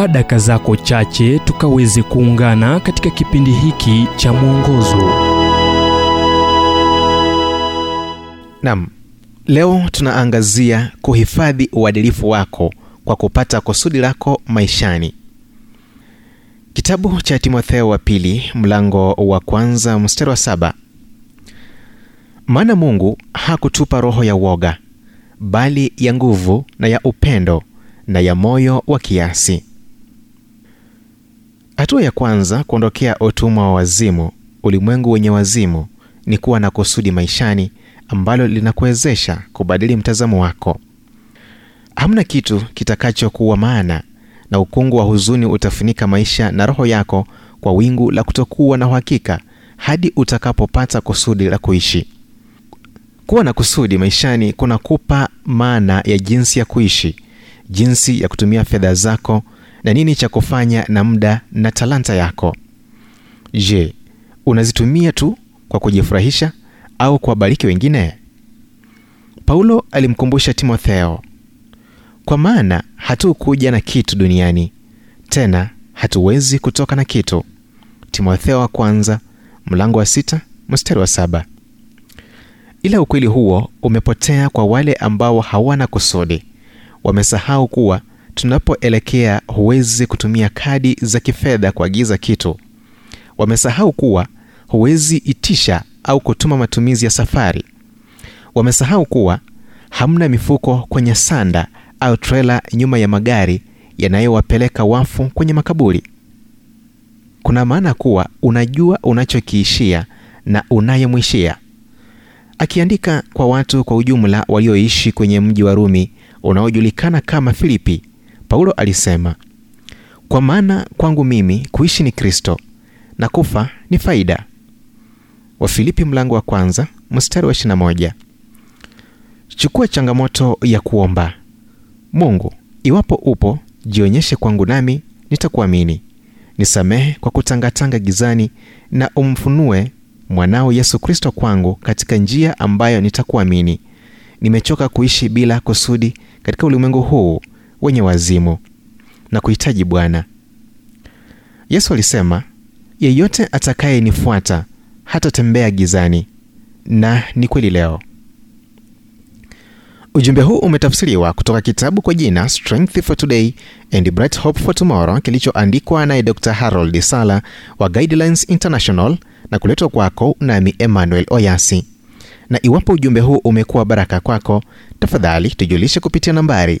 chukua daka zako chache tukaweze kuungana katika kipindi hiki cha mwongozo nam leo tunaangazia kuhifadhi uadilifu wako kwa kupata kusudi lako maishani. Kitabu cha Timotheo wa pili mlango wa kwanza mstari wa saba. Maana Mungu hakutupa roho ya woga, bali ya nguvu na ya upendo na ya moyo wa kiasi. Hatua ya kwanza kuondokea utumwa wa wazimu, ulimwengu wenye wazimu, ni kuwa na kusudi maishani ambalo linakuwezesha kubadili mtazamo wako. Hamna kitu kitakachokuwa maana, na ukungu wa huzuni utafunika maisha na roho yako kwa wingu la kutokuwa na uhakika hadi utakapopata kusudi la kuishi. Kuwa na kusudi maishani kunakupa maana ya jinsi ya kuishi, jinsi ya kutumia fedha zako na nini cha kufanya na muda na talanta yako. Je, unazitumia tu kwa kujifurahisha au kuwabariki wengine? Paulo alimkumbusha Timotheo, kwa maana hatukuja na kitu duniani, tena hatuwezi kutoka na kitu. Timotheo wa kwanza mlango wa sita mstari wa saba. Ila ukweli huo umepotea kwa wale ambao hawana kusudi. Wamesahau kuwa tunapoelekea huwezi kutumia kadi za kifedha kuagiza kitu. Wamesahau kuwa huwezi itisha au kutuma matumizi ya safari. Wamesahau kuwa hamna mifuko kwenye sanda au trela nyuma ya magari yanayowapeleka wafu kwenye makaburi. Kuna maana kuwa unajua unachokiishia na unayemwishia. Akiandika kwa watu kwa ujumla walioishi kwenye mji wa Rumi unaojulikana kama Filipi, Paulo alisema, kwa maana kwangu mimi kuishi ni Kristo na kufa ni faida. Wafilipi mlango wa kwanza mstari wa 21. Chukua changamoto ya kuomba. Mungu, iwapo upo, jionyeshe kwangu nami nitakuamini. Nisamehe kwa kutangatanga gizani na umfunue mwanao Yesu Kristo kwangu katika njia ambayo nitakuamini. Nimechoka kuishi bila kusudi katika ulimwengu huu wenye wazimu na kuhitaji Bwana. Yesu alisema, yeyote atakayenifuata hatatembea gizani, na ni kweli leo. Ujumbe huu umetafsiriwa kutoka kitabu kwa jina Strength for Today and Bright Hope for Tomorrow kilichoandikwa naye Dr. Harold Sala wa Guidelines International na kuletwa kwako nami Emmanuel Oyasi. Na iwapo ujumbe huu umekuwa baraka kwako, tafadhali tujulishe kupitia nambari